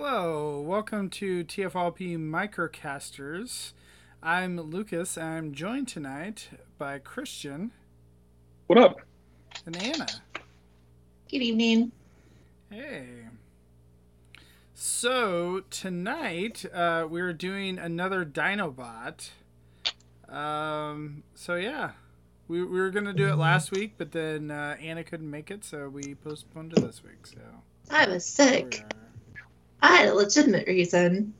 Hello, welcome to TFLP Microcasters. I'm Lucas, and I'm joined tonight by Christian What up? and Anna. Good evening. Hey. So, tonight uh, we're doing another Dinobot. Um, so, yeah. We, we were going to do it last week, but then uh, Anna couldn't make it, so we postponed it this week. So, I was here we sick. are. I had a legitimate reason.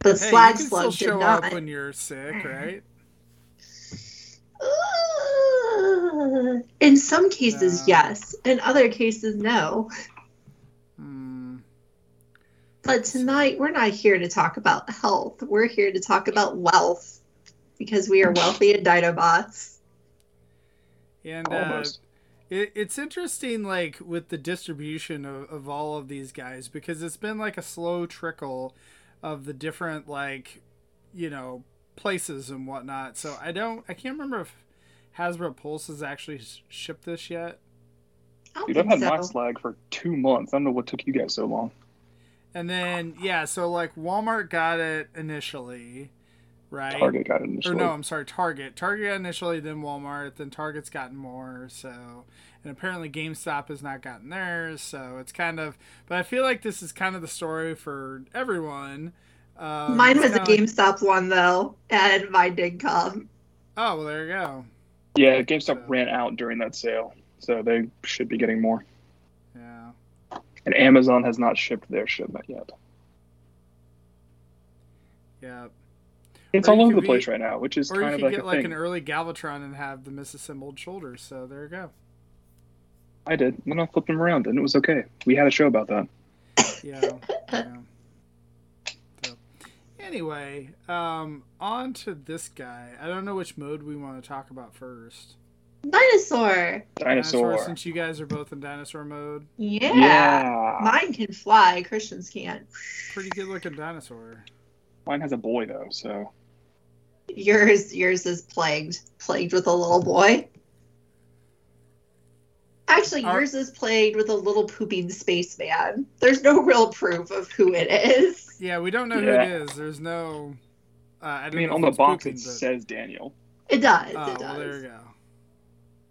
The Hey, slag you can slug still did show not. up when you're sick, right? Uh, in some cases, Yeah. yes. In other cases, no. Hmm. But tonight, we're not here to talk about health. We're here to talk about wealth because we are wealthy at Dinobots. And uh, Almost. It, it's interesting, like with the distribution of, of all of these guys, because it's been like a slow trickle of the different, like, you know, places and whatnot. So I don't, I can't remember if Hasbro Pulse has actually shipped this yet. Dude, I've had my so. slag for two months. I don't know what took you guys so long. And then yeah, so like Walmart got it initially, right? Target got it Or no, I'm sorry, Target. Target got initially, then Walmart, then Target's gotten more. So, and apparently GameStop has not gotten theirs. So it's kind of, but I feel like this is kind of the story for everyone. Um, Mine was a kinda like- GameStop one, though, and mine did come. oh well, there you go. Yeah, GameStop So- ran out during that sale, so they should be getting more. Yeah, And Amazon has not shipped their shipment yet. yeah. It's Or all over could the place be- right now, which is Or you kind of could like get a like thing. an early Galvatron and have the misassembled shoulders. So there you go. I did. Then I flipped them around, and it was okay. We had a show about that. Yeah. yeah. So, anyway, um, on to this guy. I don't know which mode we want to talk about first. Dinosaur. Dinosaur. Since you guys are both in dinosaur mode, Yeah. Yeah. Mine can fly. Christian's can't. pretty good looking dinosaur. Mine has a boy though, so Yours, yours is plagued, plagued with a little boy. Actually, Are- yours is plagued with a little pooping spaceman. There's no real proof of who it is. Yeah, we don't know Yeah. who it is. There's no. Uh, I, I mean on the box pooping, it but- says Daniel. It does. Oh, it well, there does. you go.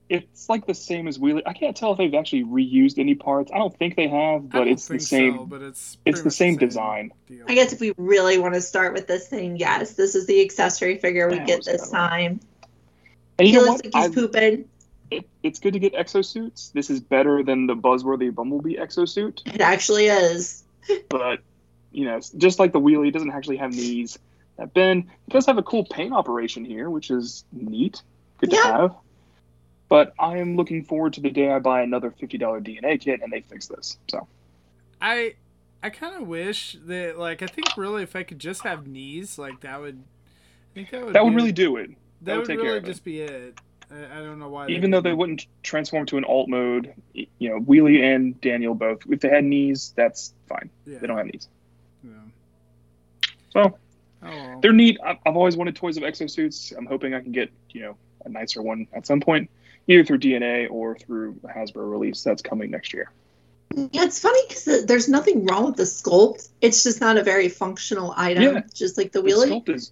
It's like the same as Wheelie. I can't tell if they've actually reused any parts. I don't think they have, but it's the same. so, but it's it's pretty the much same design. deal. I guess if we really want to start with this thing, yes, this is the accessory figure we Yeah, get this time. And he know looks like he's I- pooping. it, it's good to get exosuits. This is better than the buzzworthy Bumblebee exosuit, It actually is. but you know, it's just like the wheelie, it doesn't actually have knees. That Ben does have a cool paint operation here, which is neat. Good Yeah. to have. But I am looking forward to the day I buy another fifty dollar DNA kit and they fix this. So I I kind of wish that like I think really if I could just have knees like that would I think that would that would really do it. that would would take care really of it. just be it. I, I don't know why. Even though they wouldn't transform to an alt mode, you know, Wheelie and Daniel both. If they had knees, that's fine. yeah, They don't have knees. yeah. So Oh, well. they're neat. I've, I've always wanted toys of exosuits. I'm hoping I can get you know a nicer one at some point, either through DNA or through a Hasbro release that's coming next year. Yeah, it's funny because there's nothing wrong with the sculpt. It's just not a very functional item, Yeah. just like the The wheelie. sculpt is.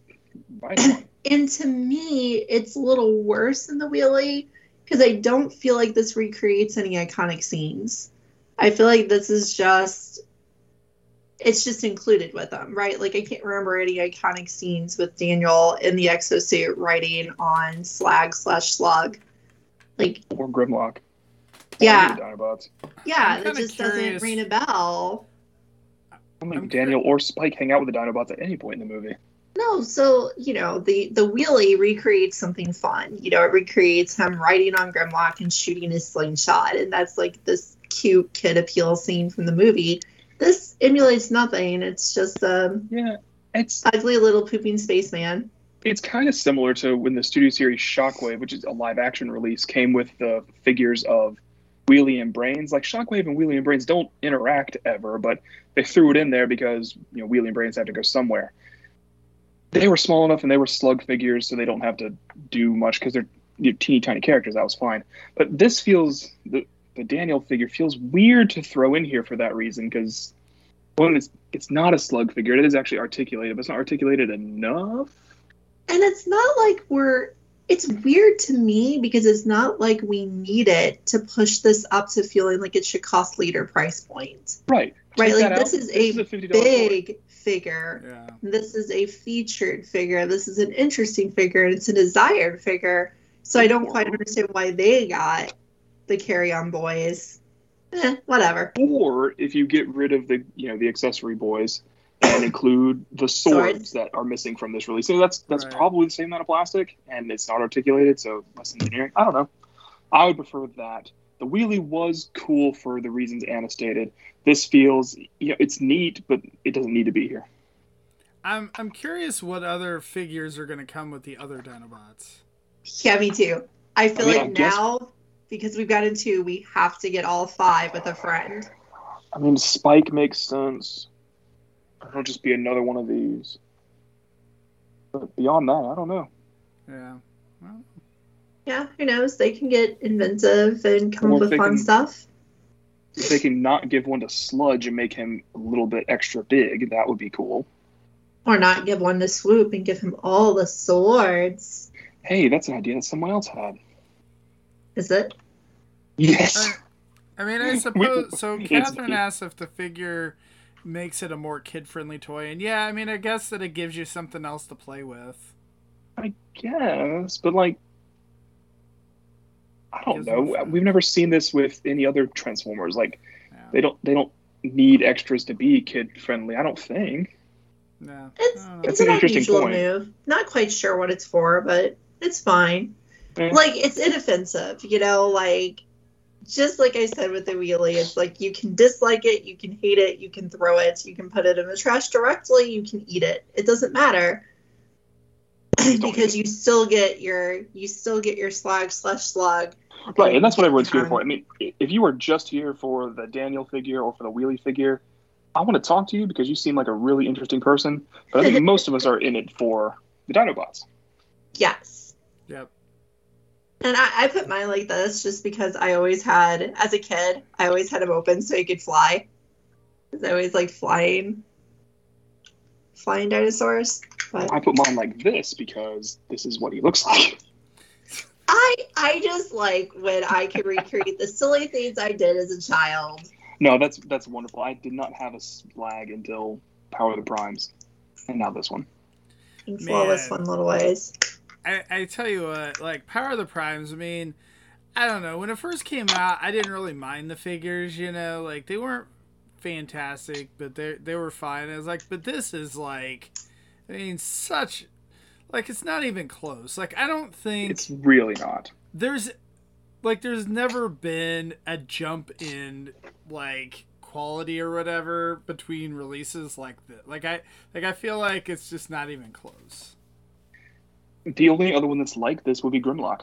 And to me, it's a little worse than the wheelie because I don't feel like this recreates any iconic scenes. I feel like this is just it's just included with them, right? Like I can't remember any iconic scenes with Daniel in the exosuit riding on slag slash slug. Like, or Grimlock. Yeah. Dinobots. yeah, I'm that kinda just curious- doesn't ring a bell. I don't think I'm Daniel or Spike hang out with the Dinobots at any point in the movie. No, so you know the the wheelie recreates something fun. You know, it recreates him riding on Grimlock and shooting his slingshot, and that's like this cute kid appeal scene from the movie. This emulates nothing. It's just a Yeah, it's ugly little pooping spaceman. It's kind of similar to when the studio series Shockwave, which is a live action release, came with the figures of Wheelie and Brains. Like Shockwave and Wheelie and Brains don't interact ever, but they threw it in there because you know Wheelie and Brains have to go somewhere. They were small enough and they were slug figures, so they don't have to do much because they're you know, teeny tiny characters. That was fine. But this feels the the Daniel figure feels weird to throw in here for that reason because Well, it's it's not a slug figure. It is actually articulated, but it's not articulated enough. And it's not like we're it's weird to me because it's not like we need it to push this up to feeling like it should cost leader price point. Right. Right. Check Like that this is a $50 toy. big figure. Yeah. This is a featured figure. This is an interesting figure and it's a desired figure. So I don't quite understand why they got the carry on boys. Eh, whatever. Or if you get rid of the you know the accessory boys and include the swords, Swords. that are missing from this release. So that's that's Right. probably the same amount of plastic and it's not articulated, so less engineering. I don't know. I would prefer that. The wheelie was cool for the reasons Anna stated. This feels you know, it's neat, but it doesn't need to be here. I'm I'm curious what other figures are going to come with the other Dinobots. Yeah, me too. I feel I mean, like I guess- now because we've gotten two, we have to get all five with a friend. I mean Spike makes sense. It'll just be another one of these. But beyond that, I don't know. Yeah. Well, Yeah, who knows? They can get inventive and come Or up with fun can- stuff. If they can not give one to Sludge and make him a little bit extra big, that would be cool. Or not give one to Swoop and give him all the swords. Hey, that's an idea that someone else had. Is it? Yes. I mean, I suppose. So Catherine me. asks if the figure makes it a more kid-friendly toy, and yeah, I mean, I guess that it gives you something else to play with. I guess, but like, I don't know. We've never seen this with any other Transformers. Like, Yeah. they don't they don't need extras to be kid friendly. I don't think. Yeah. It's don't it's an an interesting unusual point. move. Not quite sure what it's for, but it's fine. Eh. Like it's inoffensive, you know, like just like I said with the wheelie, it's like you can dislike it, you can hate it, you can throw it, you can put it in the trash directly, you can eat it. It doesn't matter. because you still get your you still get your slag slash slug. Right, and that's what everyone's here for. I mean, if you are just here for the Daniel figure or for the Wheelie figure, I want to talk to you because you seem like a really interesting person. But I think most of us are in it for the Dinobots. Yes. Yep. And I, I put mine like this just because I always had, as a kid, I always had him open so he could fly. Because I always liked flying, flying dinosaurs. But I put mine like this because this is what he looks like. I, I just like when I could recreate the silly things I did as a child. No, that's that's wonderful. I did not have a slag until Power of the Primes, and now this one. In flawless Man. fun little ways. I, I tell you what, like Power of the Primes. I mean, I don't know. When it first came out, I didn't really mind the figures. You know, like they weren't fantastic, but they they were fine. I was like, but this is like, I mean, such like it's not even close. Like I don't think It's really not. there's like there's never been a jump in like quality or whatever between releases like that. Like I like I feel like it's just not even close. The only other one that's like this would be Grimlock.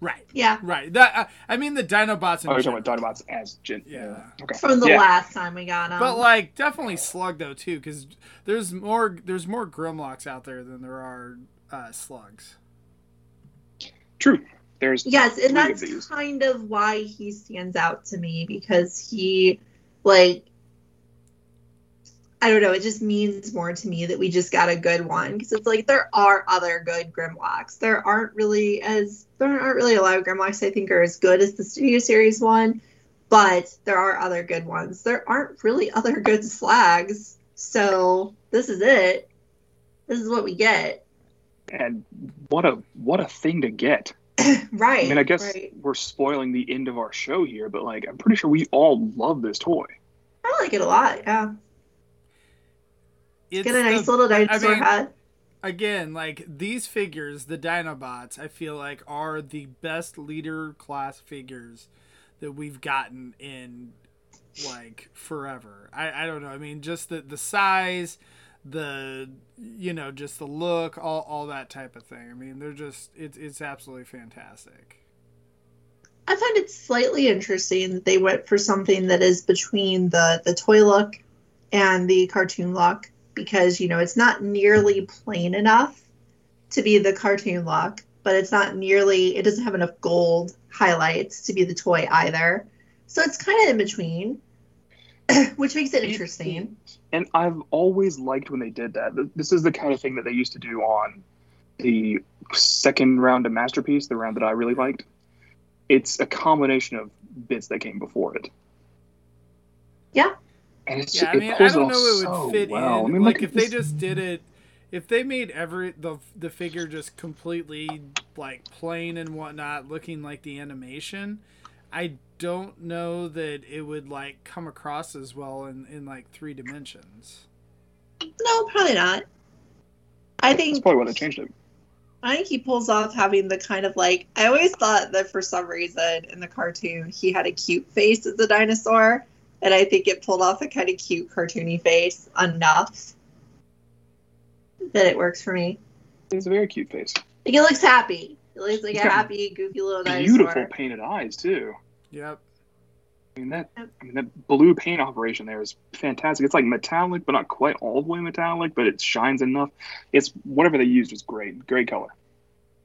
Right. Yeah. Right. That I, I mean the Dinobots in Oh, you're talking about Dinobots as Jin. Yeah. Okay. From the yeah. last time we got him. But like definitely Slug though too cuz there's more there's more Grimlocks out there than there are uh, slugs. True. There's Yes, and three of that's kind of why he stands out to me because he, like, I don't know, it just means more to me that we just got a good one because it's like there are other good Grimlocks. There aren't really as there aren't really a lot of Grimlocks I think are as good as the Studio Series one, but there are other good ones. There aren't really other good Slags, so this is it. This is what we get. and what a what a thing to get. Right. I mean, I guess right. we're spoiling the end of our show here, but like, I'm pretty sure we all love this toy. I like it a lot. Yeah. It's Get a nice the- little dinosaur mean- head. again, like these figures, the Dinobots, I feel like are the best leader class figures that we've gotten in like forever. I, I don't know. I mean, just the the size, the you know, just the look, all all that type of thing. I mean, they're just it's it's absolutely fantastic. I find it slightly interesting that they went for something that is between the the toy look and the cartoon look because you know it's not nearly plain enough to be the cartoon look, but it's not nearly it doesn't have enough gold highlights to be the toy either. So it's kind of in between. which makes it interesting. And I've always liked when they did that. This is the kind of thing that they used to do on the second round of Masterpiece, the round that I really liked. It's a combination of bits that came before it. Yeah. And it's Yeah, I it mean, I don't off know it would so fit well. in. I mean, like if at they just did it, if they made every the the figure just completely like plain and whatnot, looking like the animation, I don't know that it would like come across as well in in like three dimensions. No, probably not. I That's think probably why they changed it. I think he pulls off having the kind of like I always thought that for some reason in the cartoon he had a cute face as a dinosaur, and I think it pulled off a kind of cute cartoony face enough that it works for me. It's a very cute face. Like it looks happy. It looks like He's a happy, goofy little guy. Beautiful dinosaur. painted eyes too. Yep. I mean that. Yep. I mean that blue paint operation there is fantastic. It's like metallic, but not quite all the way metallic. But it shines enough. It's whatever they used was great. Great color.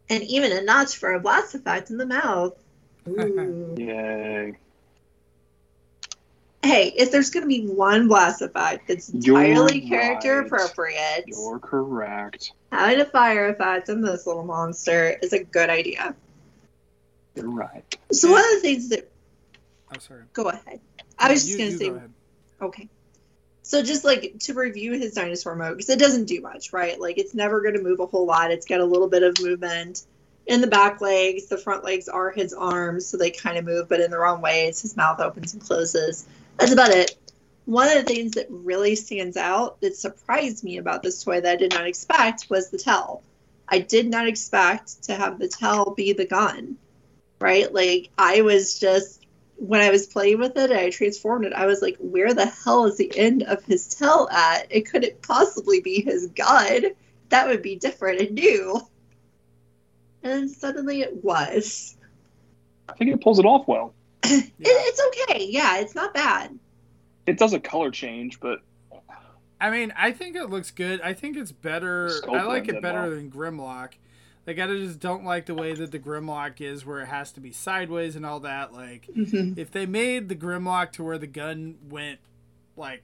And even a notch for a blast effect in the mouth. Ooh. Yay! Hey, if there's going to be one blast effect that's You're entirely character right. appropriate, You're correct. having a fire effect on this little monster is a good idea. You're right. So one of the things that I'm Oh, sorry. go ahead. I was You- just going you to say go ahead. okay. So just like to review his dinosaur mode because it doesn't do much, right? Like it's never going to move a whole lot. It's got a little bit of movement in the back legs. The front legs are his arms, so they kind of move, but in the wrong ways. His mouth opens and closes. That's about it. One of the things that really stands out that surprised me about this toy that I did not expect was the tail. I did not expect to have the tail be the gun, right? Like I was just when I was playing with it and I transformed it, I was like, where the hell is the end of his tail at? It couldn't possibly be his gun. That would be different and new. And then suddenly it was. I think it pulls it off well. It, Yeah. it's okay. Yeah, it's not bad. It does a color change, but I mean, I think it looks good. I think it's better. Scope I like it better well. than Grimlock. Like I just don't like the way that the Grimlock is, where it has to be sideways and all that. Like Mhm. if they made the Grimlock to where the gun went, like,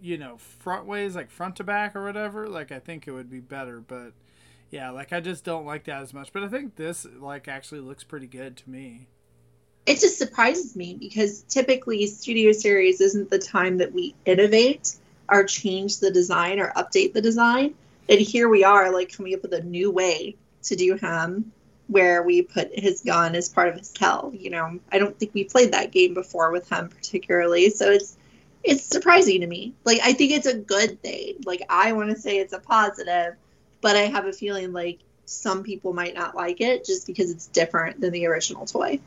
you know, front ways, like front to back or whatever, like I think it would be better. But yeah, like I just don't like that as much. But I think this like actually looks pretty good to me. It just surprises me because typically Studio Series isn't the time that we innovate or change the design or update the design. And here we are, like coming up with a new way to do him where we put his gun as part of his tail. You know, I don't think we played that game before with him particularly. So it's it's surprising to me. Like I think it's a good thing. Like I want to say it's a positive, but I have a feeling like some people might not like it just because it's different than the original toy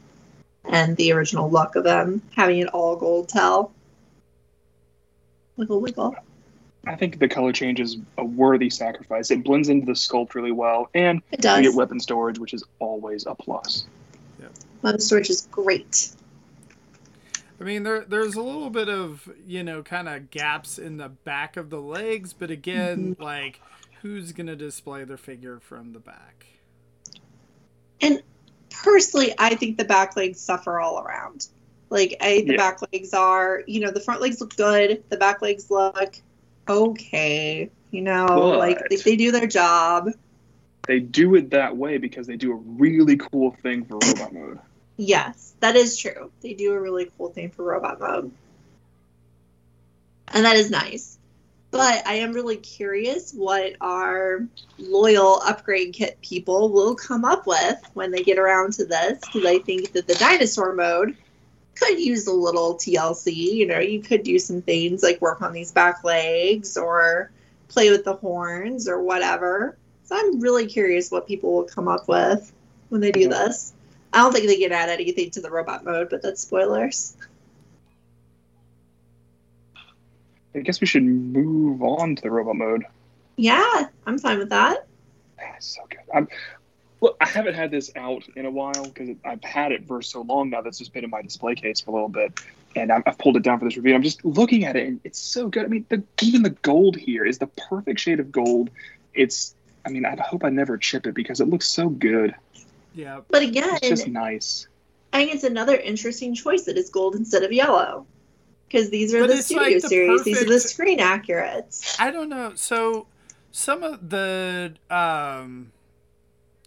and the original look of them having an all gold tail. Wiggle wiggle. I think the color change is a worthy sacrifice. It blends into the sculpt really well, and It you get weapon storage, which is always a plus. Weapon storage is great. I mean, there there's a little bit of you know kind of gaps in the back of the legs, but again, mm-hmm. like who's gonna display their figure from the back? Personally, I think the back legs suffer all around. Like I the Yeah. back legs are, you know, the front legs look good, the back legs look okay. You know, But- like they, they do their job. They do it that way because they do a really cool thing for robot mode. Yes, that is true. They do a really cool thing for robot mode. And that is nice. But I am really curious what our loyal upgrade kit people will come up with when they get around to this because I think that the dinosaur mode could use a little TLC. You know, you could do some things like work on these back legs or play with the horns or whatever. So I'm really curious what people will come up with when they do this. I don't think they can add anything to the robot mode, but that's spoilers. I guess we should move on to the robot mode. Yeah, I'm fine with that. Ah, that's so good. I'm, look, I haven't had this out in a while because I've had it for so long now. That's just been in my display case for a little bit, and I've, I've pulled it down for this review. I'm just looking at it, and it's so good. I mean, the, even the gold here is the perfect shade of gold. It's, I mean, I hope I never chip it because it looks so good. Yeah, But again, It's just nice. I think it's another interesting choice that is gold instead of yellow. Because these are But the studio like the series. These are the screen accurates. I don't know. So some of the um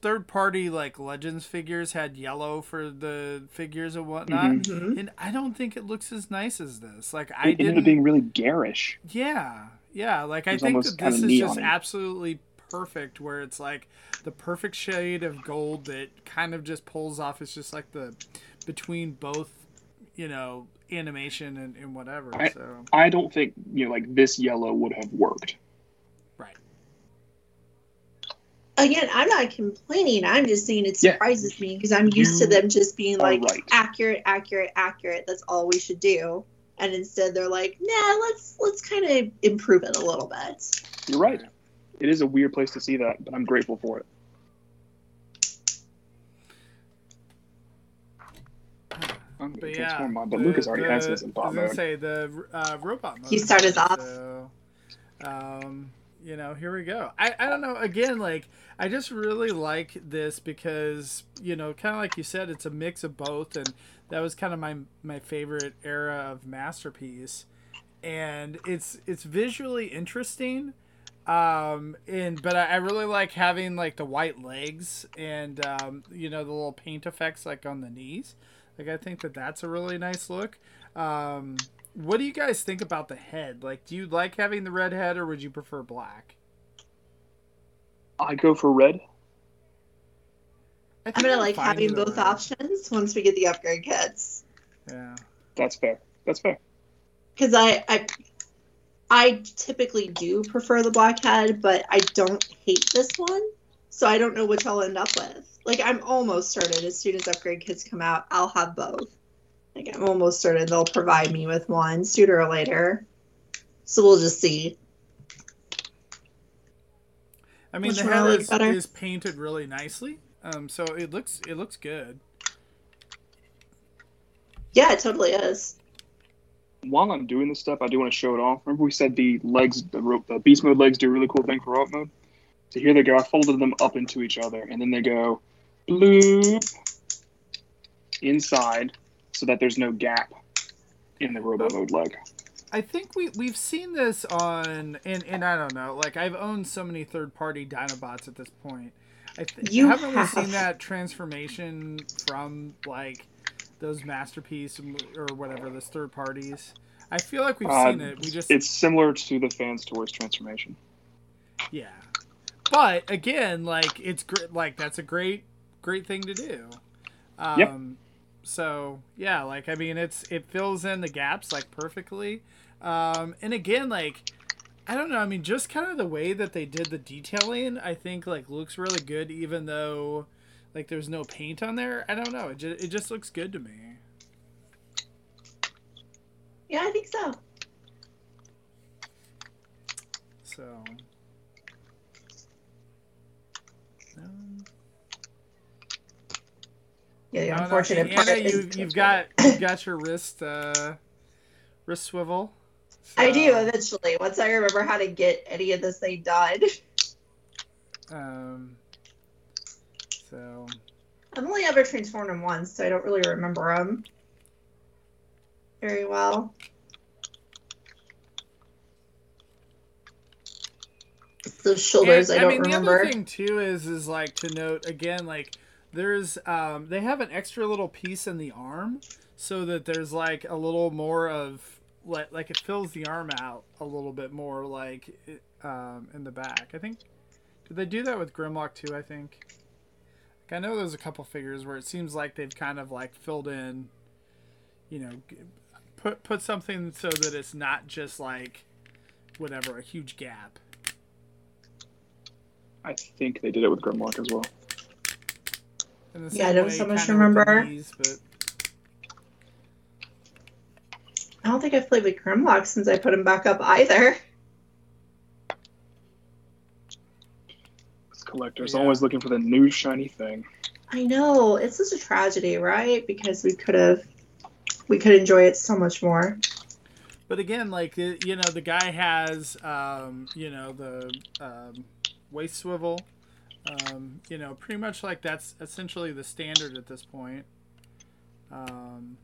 third party like legends figures had yellow for the figures and whatnot. Mhm. Mhm. And I don't think it looks as nice as this. Like I It ended didn't up being really garish. Yeah. Yeah. Like I think that this is just neon-y. absolutely perfect where it's like the perfect shade of gold that kind of just pulls off. It's just like the between both, you know, animation and, and whatever. I- so I don't think you know like this yellow would have worked. right. Again, I'm not complaining. I'm just saying it Yeah. surprises me because I'm used to them just being like right. accurate, accurate, accurate. That's all we should do. And instead, they're like, nah, let's let's kind of improve it a little bit. You're right. It is a weird place to see that, but I'm grateful for it. I'm gonna But yeah, mine, but the- Lucas already has his in I bot was gonna mode. say the uh, robot mode. He started off. So, um, you know, here we go. I, I don't know. Again, like I just really like this because you know, kind of like you said, it's a mix of both, and that was kind of my my favorite era of masterpiece, and it's it's visually interesting. Um, and but I, I really like having like the white legs and um, you know the little paint effects like on the knees. Like I think that that's a really nice look. Um, what do you guys think about the head? Like, do you like having the red head, or would you prefer black? I go for red. I I'm gonna I'm like having both way. options once we get the upgrade kits. Yeah. That's fair. That's fair. because I, I I typically do prefer the black head, but I don't hate this one, so I don't know which I'll end up with. Like I'm almost certain as soon as upgrade kits come out, I'll have both. Like I'm almost certain they'll provide me with one sooner or later. So we'll just see. I mean, Which the one like is, is painted really nicely. Um, so it looks it looks good. Yeah, it totally is. While I'm doing this stuff, I do want to show it off. Remember we said the legs, the, ro- the beast mode legs do a really cool thing for robot mode? So here they go. I folded them up into each other, and then they go bloop inside so that there's no gap in the robot mode leg. I think we we've seen this on and and I don't know. Like I've owned so many third party Dinobots at this point. I th- You haven't we have. seen that transformation from like those masterpiece or whatever those third parties. I feel like we've Uh, seen it. We just It's similar to the Fans Toys transformation. Yeah. But again, like it's great like that's a great great thing to do. Um Yep. so yeah, like I mean it's it fills in the gaps like perfectly. Um and again like I don't know, I mean just kind of the way that they did the detailing I think like looks really good even though like there's no paint on there. I don't know. It just, it just looks good to me. Yeah, I think so. So um, Yeah, the I don't know. unfortunate Anna, part is you, you've got you've got your wrist uh, wrist swivel. I do eventually. Once I remember how to get any of this thing done. Um, so I've only ever transformed them once, so I don't really remember them very well. Those shoulders, and, I don't I mean, remember. the other thing too is is like to note again, like there's um they have an extra little piece in the arm so that there's like a little more of like like it fills the arm out a little bit more like um in the back. I think did they do that with Grimlock too? I think. Like, I know there's a couple figures where it seems like they've kind of like filled in, you know, put put something so that it's not just like whatever a huge gap. I think they did it with Grimlock as well. In the Yeah, I don't way, so much kinda with the remember. knees, but I don't think I've played with Grimlock since I put him back up either. This collector's Yeah. always looking for the new shiny thing. I know it's just a tragedy, right? Because we could have, we could enjoy it so much more. but again, like you know, the guy has um, you know the um, waist swivel. Um, you know, pretty much like that's essentially the standard at this point. Um,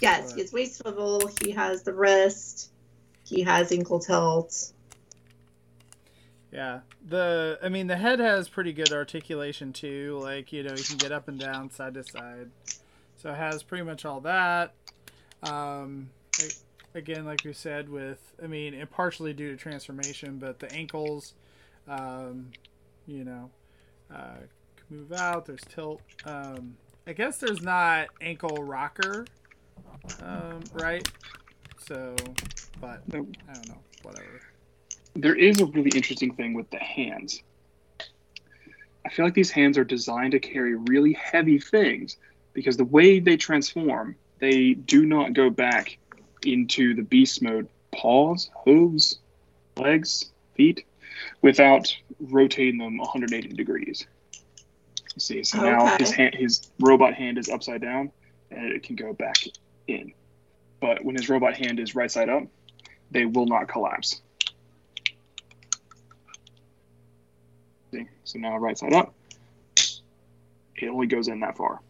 yes, but. he has waist swivel. He has the wrist. He has ankle tilt. Yeah, the I mean the head has pretty good articulation too. Like you know, you can get up and down, side to side. So it has pretty much all that. Um, again, like we said with I mean, and partially due to transformation, but the ankles um, you know, uh can move out, there's tilt. Um I guess there's not ankle rocker. Um, right? So but No. I don't know, whatever. there is a really interesting thing with the hands. I feel like these hands are designed to carry really heavy things because the way they transform, they do not go back into the beast mode paws, hooves, legs, feet without rotating them 180 degrees. You see, so now his hand, his robot hand is upside down and it can go back in. But when his robot hand is right side up, they will not collapse. See? So now right side up, it only goes in that far.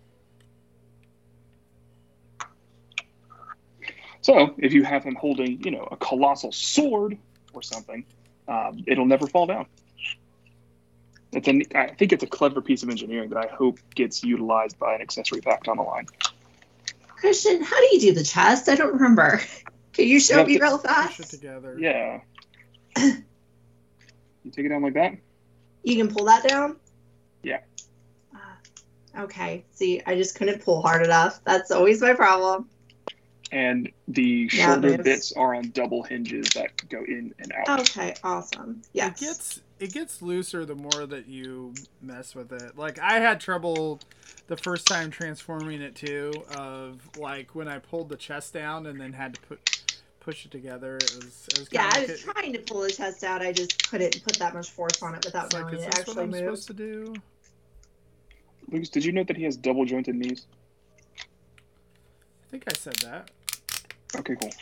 So if you have him holding, you know, a colossal sword or something, um, it'll never fall down. It's an, I think it's a clever piece of engineering that I hope gets utilized by an accessory pack down the line. Christian, how do you do the chest? I don't remember. Can you show You me to real Push it fast? together. Yeah. you take it down like that. You can pull that down? Yeah. Uh, okay. See, I just couldn't pull hard enough. That's always my problem. And the Yeah, shoulder there's- bits are on double hinges that go in and out. Okay, awesome. Yes. It gets it gets looser the more that you mess with it. Like I had trouble the first time transforming it too. Of like when I pulled the chest down and then had to put push it together. It was it was yeah, kinda I was it- trying to pull the chest out. I just couldn't put that much force on it without it's like, knowing is it this what actually I'm moves. supposed to do? Lucas, did you note that he has double jointed knees? I think I said that. Okay, cool.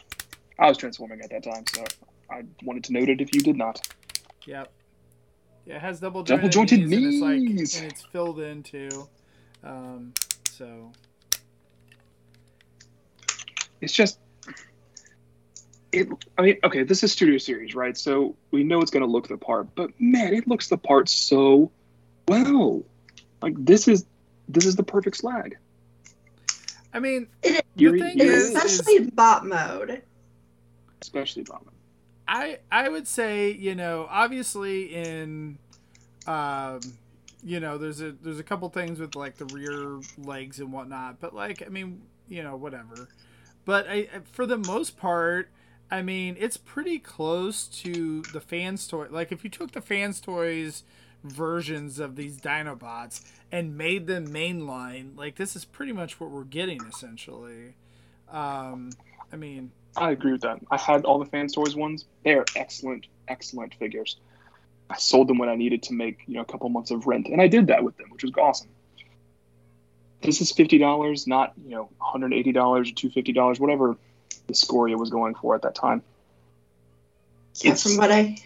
I was transforming at that time, so I wanted to note it if you did not. Yep. Yeah, it has double Double jointed jointed knees, and it's like and it's filled in too. Um, so It's just it I mean, okay, this is studio series, right? So we know it's gonna look the part, but man, it looks the part so well. Like this is this is the perfect slag. I mean, It the Yuri- thing Yuri- is, Especially is in bot mode. especially Bombman. I I would say you know obviously in um you know there's a there's a couple things with like the rear legs and whatnot but like I mean you know whatever but I for the most part I mean it's pretty close to the fans toy like if you took the fans toys versions of these Dinobots and made them mainline like this is pretty much what we're getting essentially um I mean I agree with that. I had all the Fans Toys ones. They are excellent, excellent figures. I sold them when I needed to make you know a couple months of rent, and I did that with them, which was awesome. This is fifty dollars, not you know one hundred eighty dollars or two fifty dollars, whatever the Scoria was going for at that time. Yeah, It's- from what I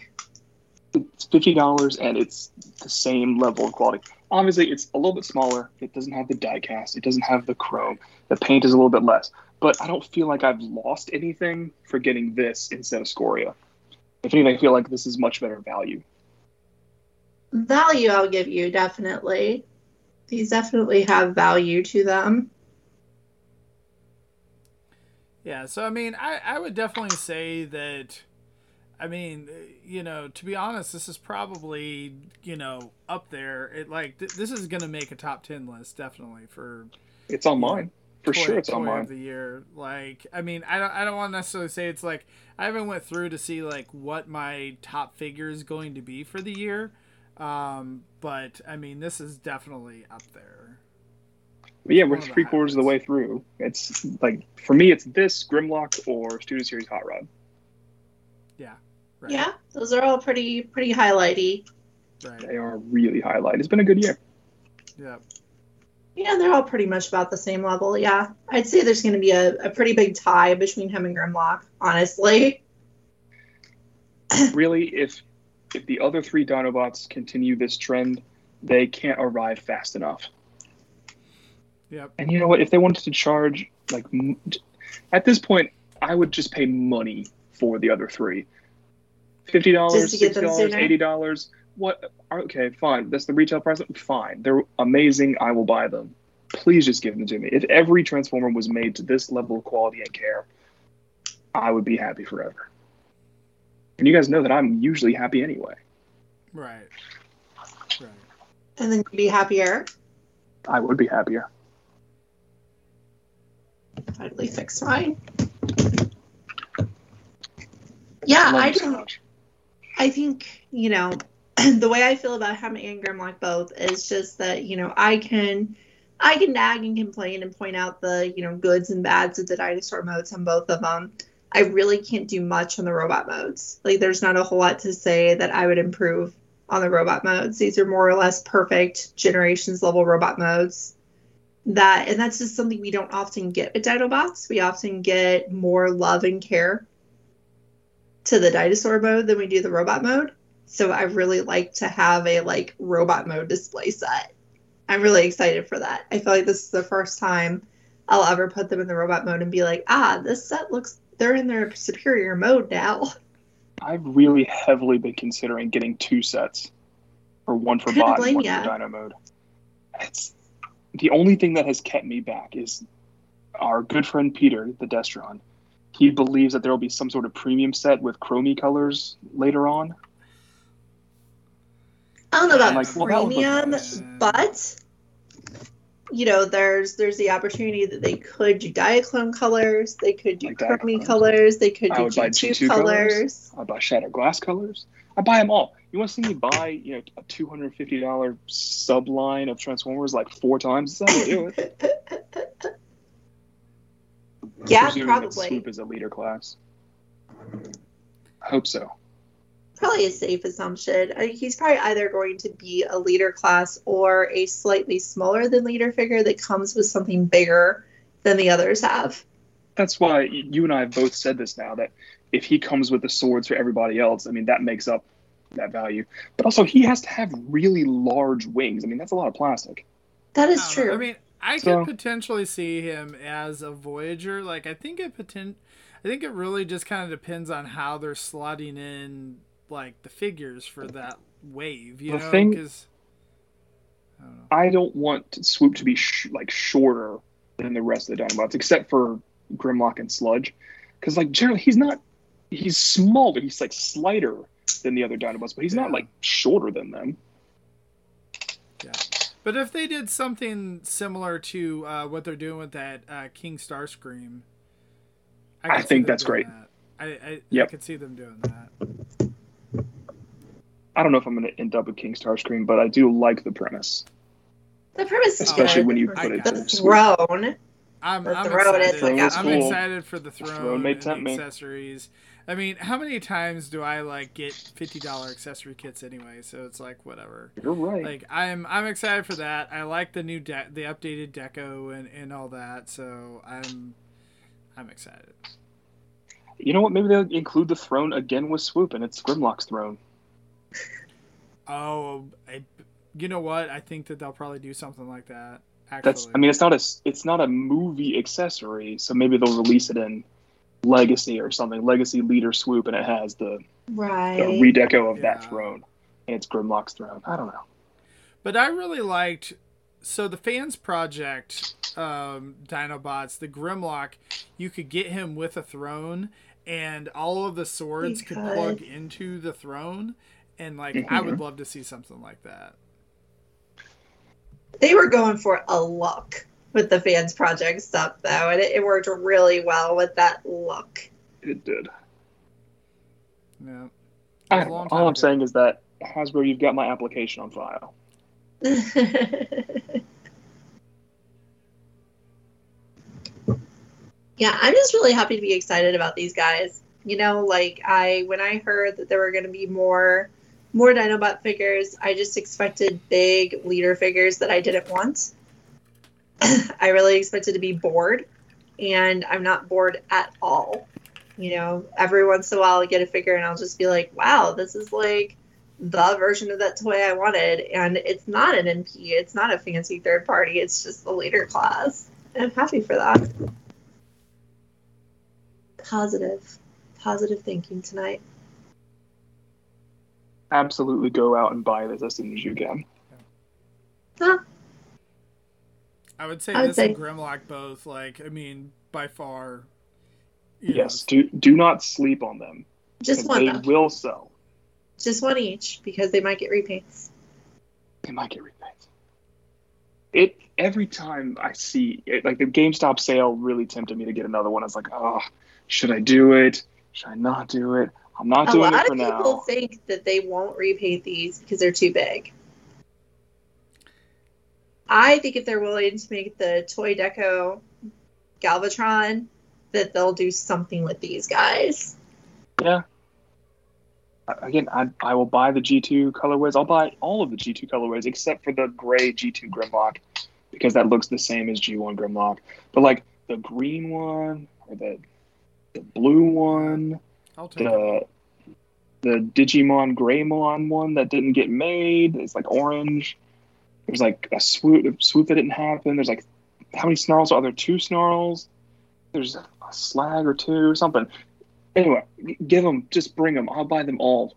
It's fifty dollars, and it's the same level of quality. Obviously, it's a little bit smaller. It doesn't have the die cast. It doesn't have the chrome. The paint is a little bit less. But I don't feel like I've lost anything for getting this instead of Scoria. If anything, I feel like this is much better value. value I'll give you definitely. These definitely have value to them. Yeah, so I mean, I, I would definitely say that. I mean, you know, to be honest, this is probably you know up there. It like th- this is gonna make a top ten list definitely for It's on mine. For toy- sure, it's on toy of the year. Like, I mean, I don't I don't want to necessarily say it's like I haven't went through to see like what my top figure is going to be for the year, um, but I mean, this is definitely up there. But yeah, we're three quarters of the way through. It's like for me, it's this Grimlock or Studio Series Hot Rod. Right. Yeah, those are all pretty pretty highlighty. Right. They are really highlight. It's been a good year. Yeah. Yeah, they're all pretty much about the same level. Yeah, I'd say there's going to be a, a pretty big tie between him and Grimlock. Honestly, really, if if the other three Dinobots continue this trend, they can't arrive fast enough. Yep. And you know what? If they wanted to charge like m- At this point, I would just pay money for the other three. Fifty dollars, sixty dollars, eighty dollars. What? Okay, fine. That's the retail price. Fine. They're amazing. I will buy them. Please just give them to me. If every Transformer was made to this level of quality and care, I would be happy forever. And you guys know that I'm usually happy anyway. Right. Right. And then you'd be happier. I would be happier. Finally fix mine. Yeah, I don't. I think, you know, the way I feel about him and Grimlock both is just that, you know, I can I can nag and complain and point out the, you know, goods and bads of the dinosaur modes on both of them. I really can't do much on the robot modes. Like there's not a whole lot to say that I would improve on the robot modes. These are more or less perfect generations level robot modes. That and that's just something we don't often get with Dinobots. We often get more love and care to the dinosaur mode than we do the robot mode. So I really like to have a like robot mode display set. I'm really excited for that. I feel like this is the first time I'll ever put them in the robot mode and be like, ah, this set looks they're in their superior mode now. I've really heavily been considering getting two sets, or one for bot and one ya. for Dino mode. It's the only thing that has kept me back is our good friend Peter, the Destron. He believes that there will be some sort of premium set with chromie colors later on. I don't know about Like, well, that would look premium, nice. but you know, there's there's the opportunity that they could do Diaclone colors, they could do Like Chromie colors, they could do G2 G2 colors. colors. I buy Shattered Glass colors. I buy them all. You want to see me buy, you know, a two hundred fifty dollar sub line of Transformers like four times? That's how do it. Yeah, Presuming that probably. Swoop is a leader class. I hope so. Probably a safe assumption. I think he's probably either going to be a leader class or a slightly smaller than leader figure that comes with something bigger than the others have. That's why you and I have both said this now that if he comes with the swords for everybody else, I mean that makes up that value. But also he has to have really large wings. I mean that's a lot of plastic. That is I know. true. I mean, I So- could potentially see him as a Voyager. Like, I think it poten- I think it really just kind of depends on how they're slotting in like the figures for that wave. You The know, thing- I don't know. I don't want Swoop to be sh- like shorter than the rest of the Dinobots, except for Grimlock and Sludge, because like generally he's not. He's smaller. He's like slighter than the other Dinobots, but he's not like shorter than them. But if they did something similar to uh, what they're doing with that uh, King Starscream, I could see think that's great. that. I, I, I could see them doing that. I don't know if I'm going to end up with King Starscream, but I do like the premise, the premise especially good. when you put it. got the throne. I'm, The I'm throne is excited. like I'm cool. excited for the throne, throne may and tempt the me. I mean, how many times do I like get fifty dollar accessory kits anyway? So it's like whatever. You're right. Like I'm I'm excited for that. I like the new de- the updated deco and, and all that. So I'm I'm excited. you know what? Maybe they'll include the throne again with Swoop, and it's Grimlock's throne. Oh, I, you know what? I think that they'll probably do something like that. Actually, That's. I mean, it's not a. It's not a movie accessory, so maybe they'll release it in Legacy or something. Legacy Leader Swoop, and it has the, the redeco of Yeah. that throne, and it's Grimlock's throne. I don't know. But I really liked so the fans project um, Dinobots, the Grimlock, you could get him with a throne and all of the swords could could. plug into the throne and like Mm-hmm. I would love to see something like that. They were going for a look with the fans project stuff though, and it, it worked really well with that look. It did. Yeah. I It was a don't know. long All time I'm ago. saying is that Hasbro, you've got my application on file. yeah, I'm just really happy to be excited about these guys. You know, like I when I heard that there were going to be more more Dinobot figures, I just expected big leader figures that I didn't want. I really expected to be bored, and I'm not bored at all. You know, every once in a while I get a figure and I'll just be like, "Wow, this is like the version of that toy I wanted." And it's not an MP, it's not a fancy third party, it's just the leader class. And I'm happy for that. Positive, positive thinking tonight. Absolutely go out and buy this as soon as you can. Huh. I would say I would this say- and Grimlock both. Like, I mean, by far. you know, Yes, do do not sleep on them. Just 'cause one They though. will sell. Just one each because they might get repaints. They might get repainted. It every time I see it, like the GameStop sale really tempted me to get another one. I was like, oh, should I do it? Should I not do it? I'm not A doing lot it for of people now. think that they won't repaint these because they're too big. I think if they're willing to make the Toy Deco Galvatron, that they'll do something with these guys. Yeah. Again, I, I will buy the G2 colorways. I'll buy all of the G2 colorways except for the gray G2 Grimlock because that looks the same as G1 Grimlock. But like the green one or the the blue one, I'll take it. the the Digimon Greymon one that didn't get made. It's like orange. There's like a swoop a swoop that didn't happen. There's like how many snarls are there? Two snarls. There's a slag or two or something. Anyway, give them. Just bring them. I'll buy them all.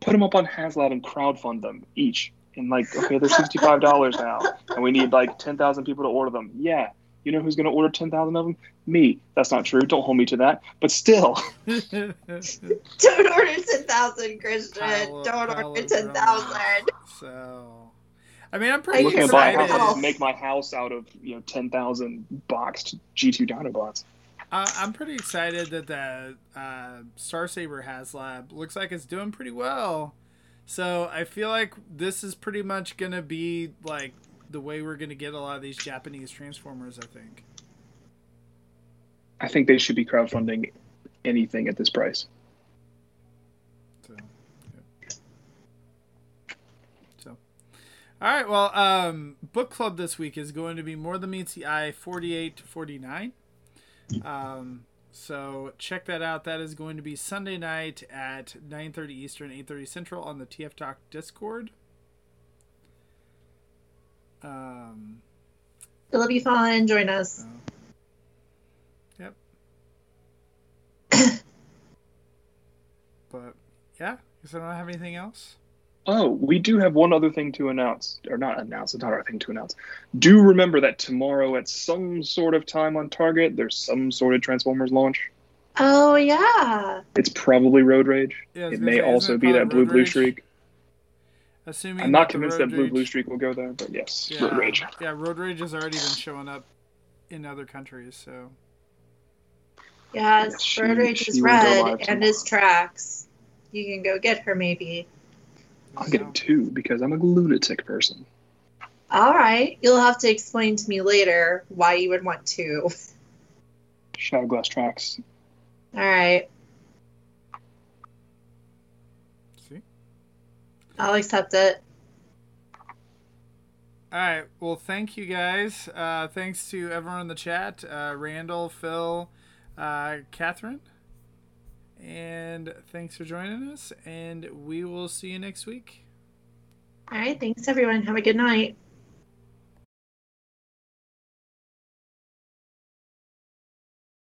Put them up on HasLab and crowdfund them each. And like, okay, they're sixty five dollars now, and we need like ten thousand people to order them. Yeah, you know who's going to order ten thousand of them? Me. That's not true. Don't hold me to that. But still. Don't order 10,000, Christian. Pile Don't pile order 10,000. so, I mean, I'm pretty looking can't to buy a house and make my house out of you know ten thousand boxed G two Dinobots. Uh, I'm pretty excited that the uh, Star Saber HasLab looks like it's doing pretty well. So I feel like this is pretty much gonna be like the way we're gonna get a lot of these Japanese Transformers. I think. I think they should be crowdfunding anything at this price. All right. Well, um, book club this week is going to be More Than Meets the Eye, forty-eight to forty-nine. Um, so check that out. That is going to be Sunday night at nine thirty Eastern, eight thirty Central on the TF Talk Discord. Um, It'll be fun. Join us. Yep. but yeah, guess I don't have anything else. Oh, we do have one other thing to announce, or not announce. It's not our thing to announce. Do remember that tomorrow at some sort of time on Target, there's some sort of Transformers launch. Oh, yeah. It's probably Road Rage. Yeah, It may say, also it be that Blue Road Blue Rage? Streak. Assuming I'm not the convinced that Blue Rage- Blue Streak will go there, but yes, Yeah, Road Rage. Yeah, Road Rage has already been showing up in other countries, so Yes, Yes, she- Road Rage she is red and is tomorrow. tracks. You can go get her maybe. I'm you getting two because I'm a lunatic person. All right. You'll have to explain to me later why you would want to. Shattered Glass tracks. All right. See? I'll accept it. All right. Well, thank you guys. Uh, thanks to everyone in the chat uh, Randall, Phil, uh, Catherine. And thanks for joining us. And we will see you next week. All right. Thanks, everyone. Have a good night.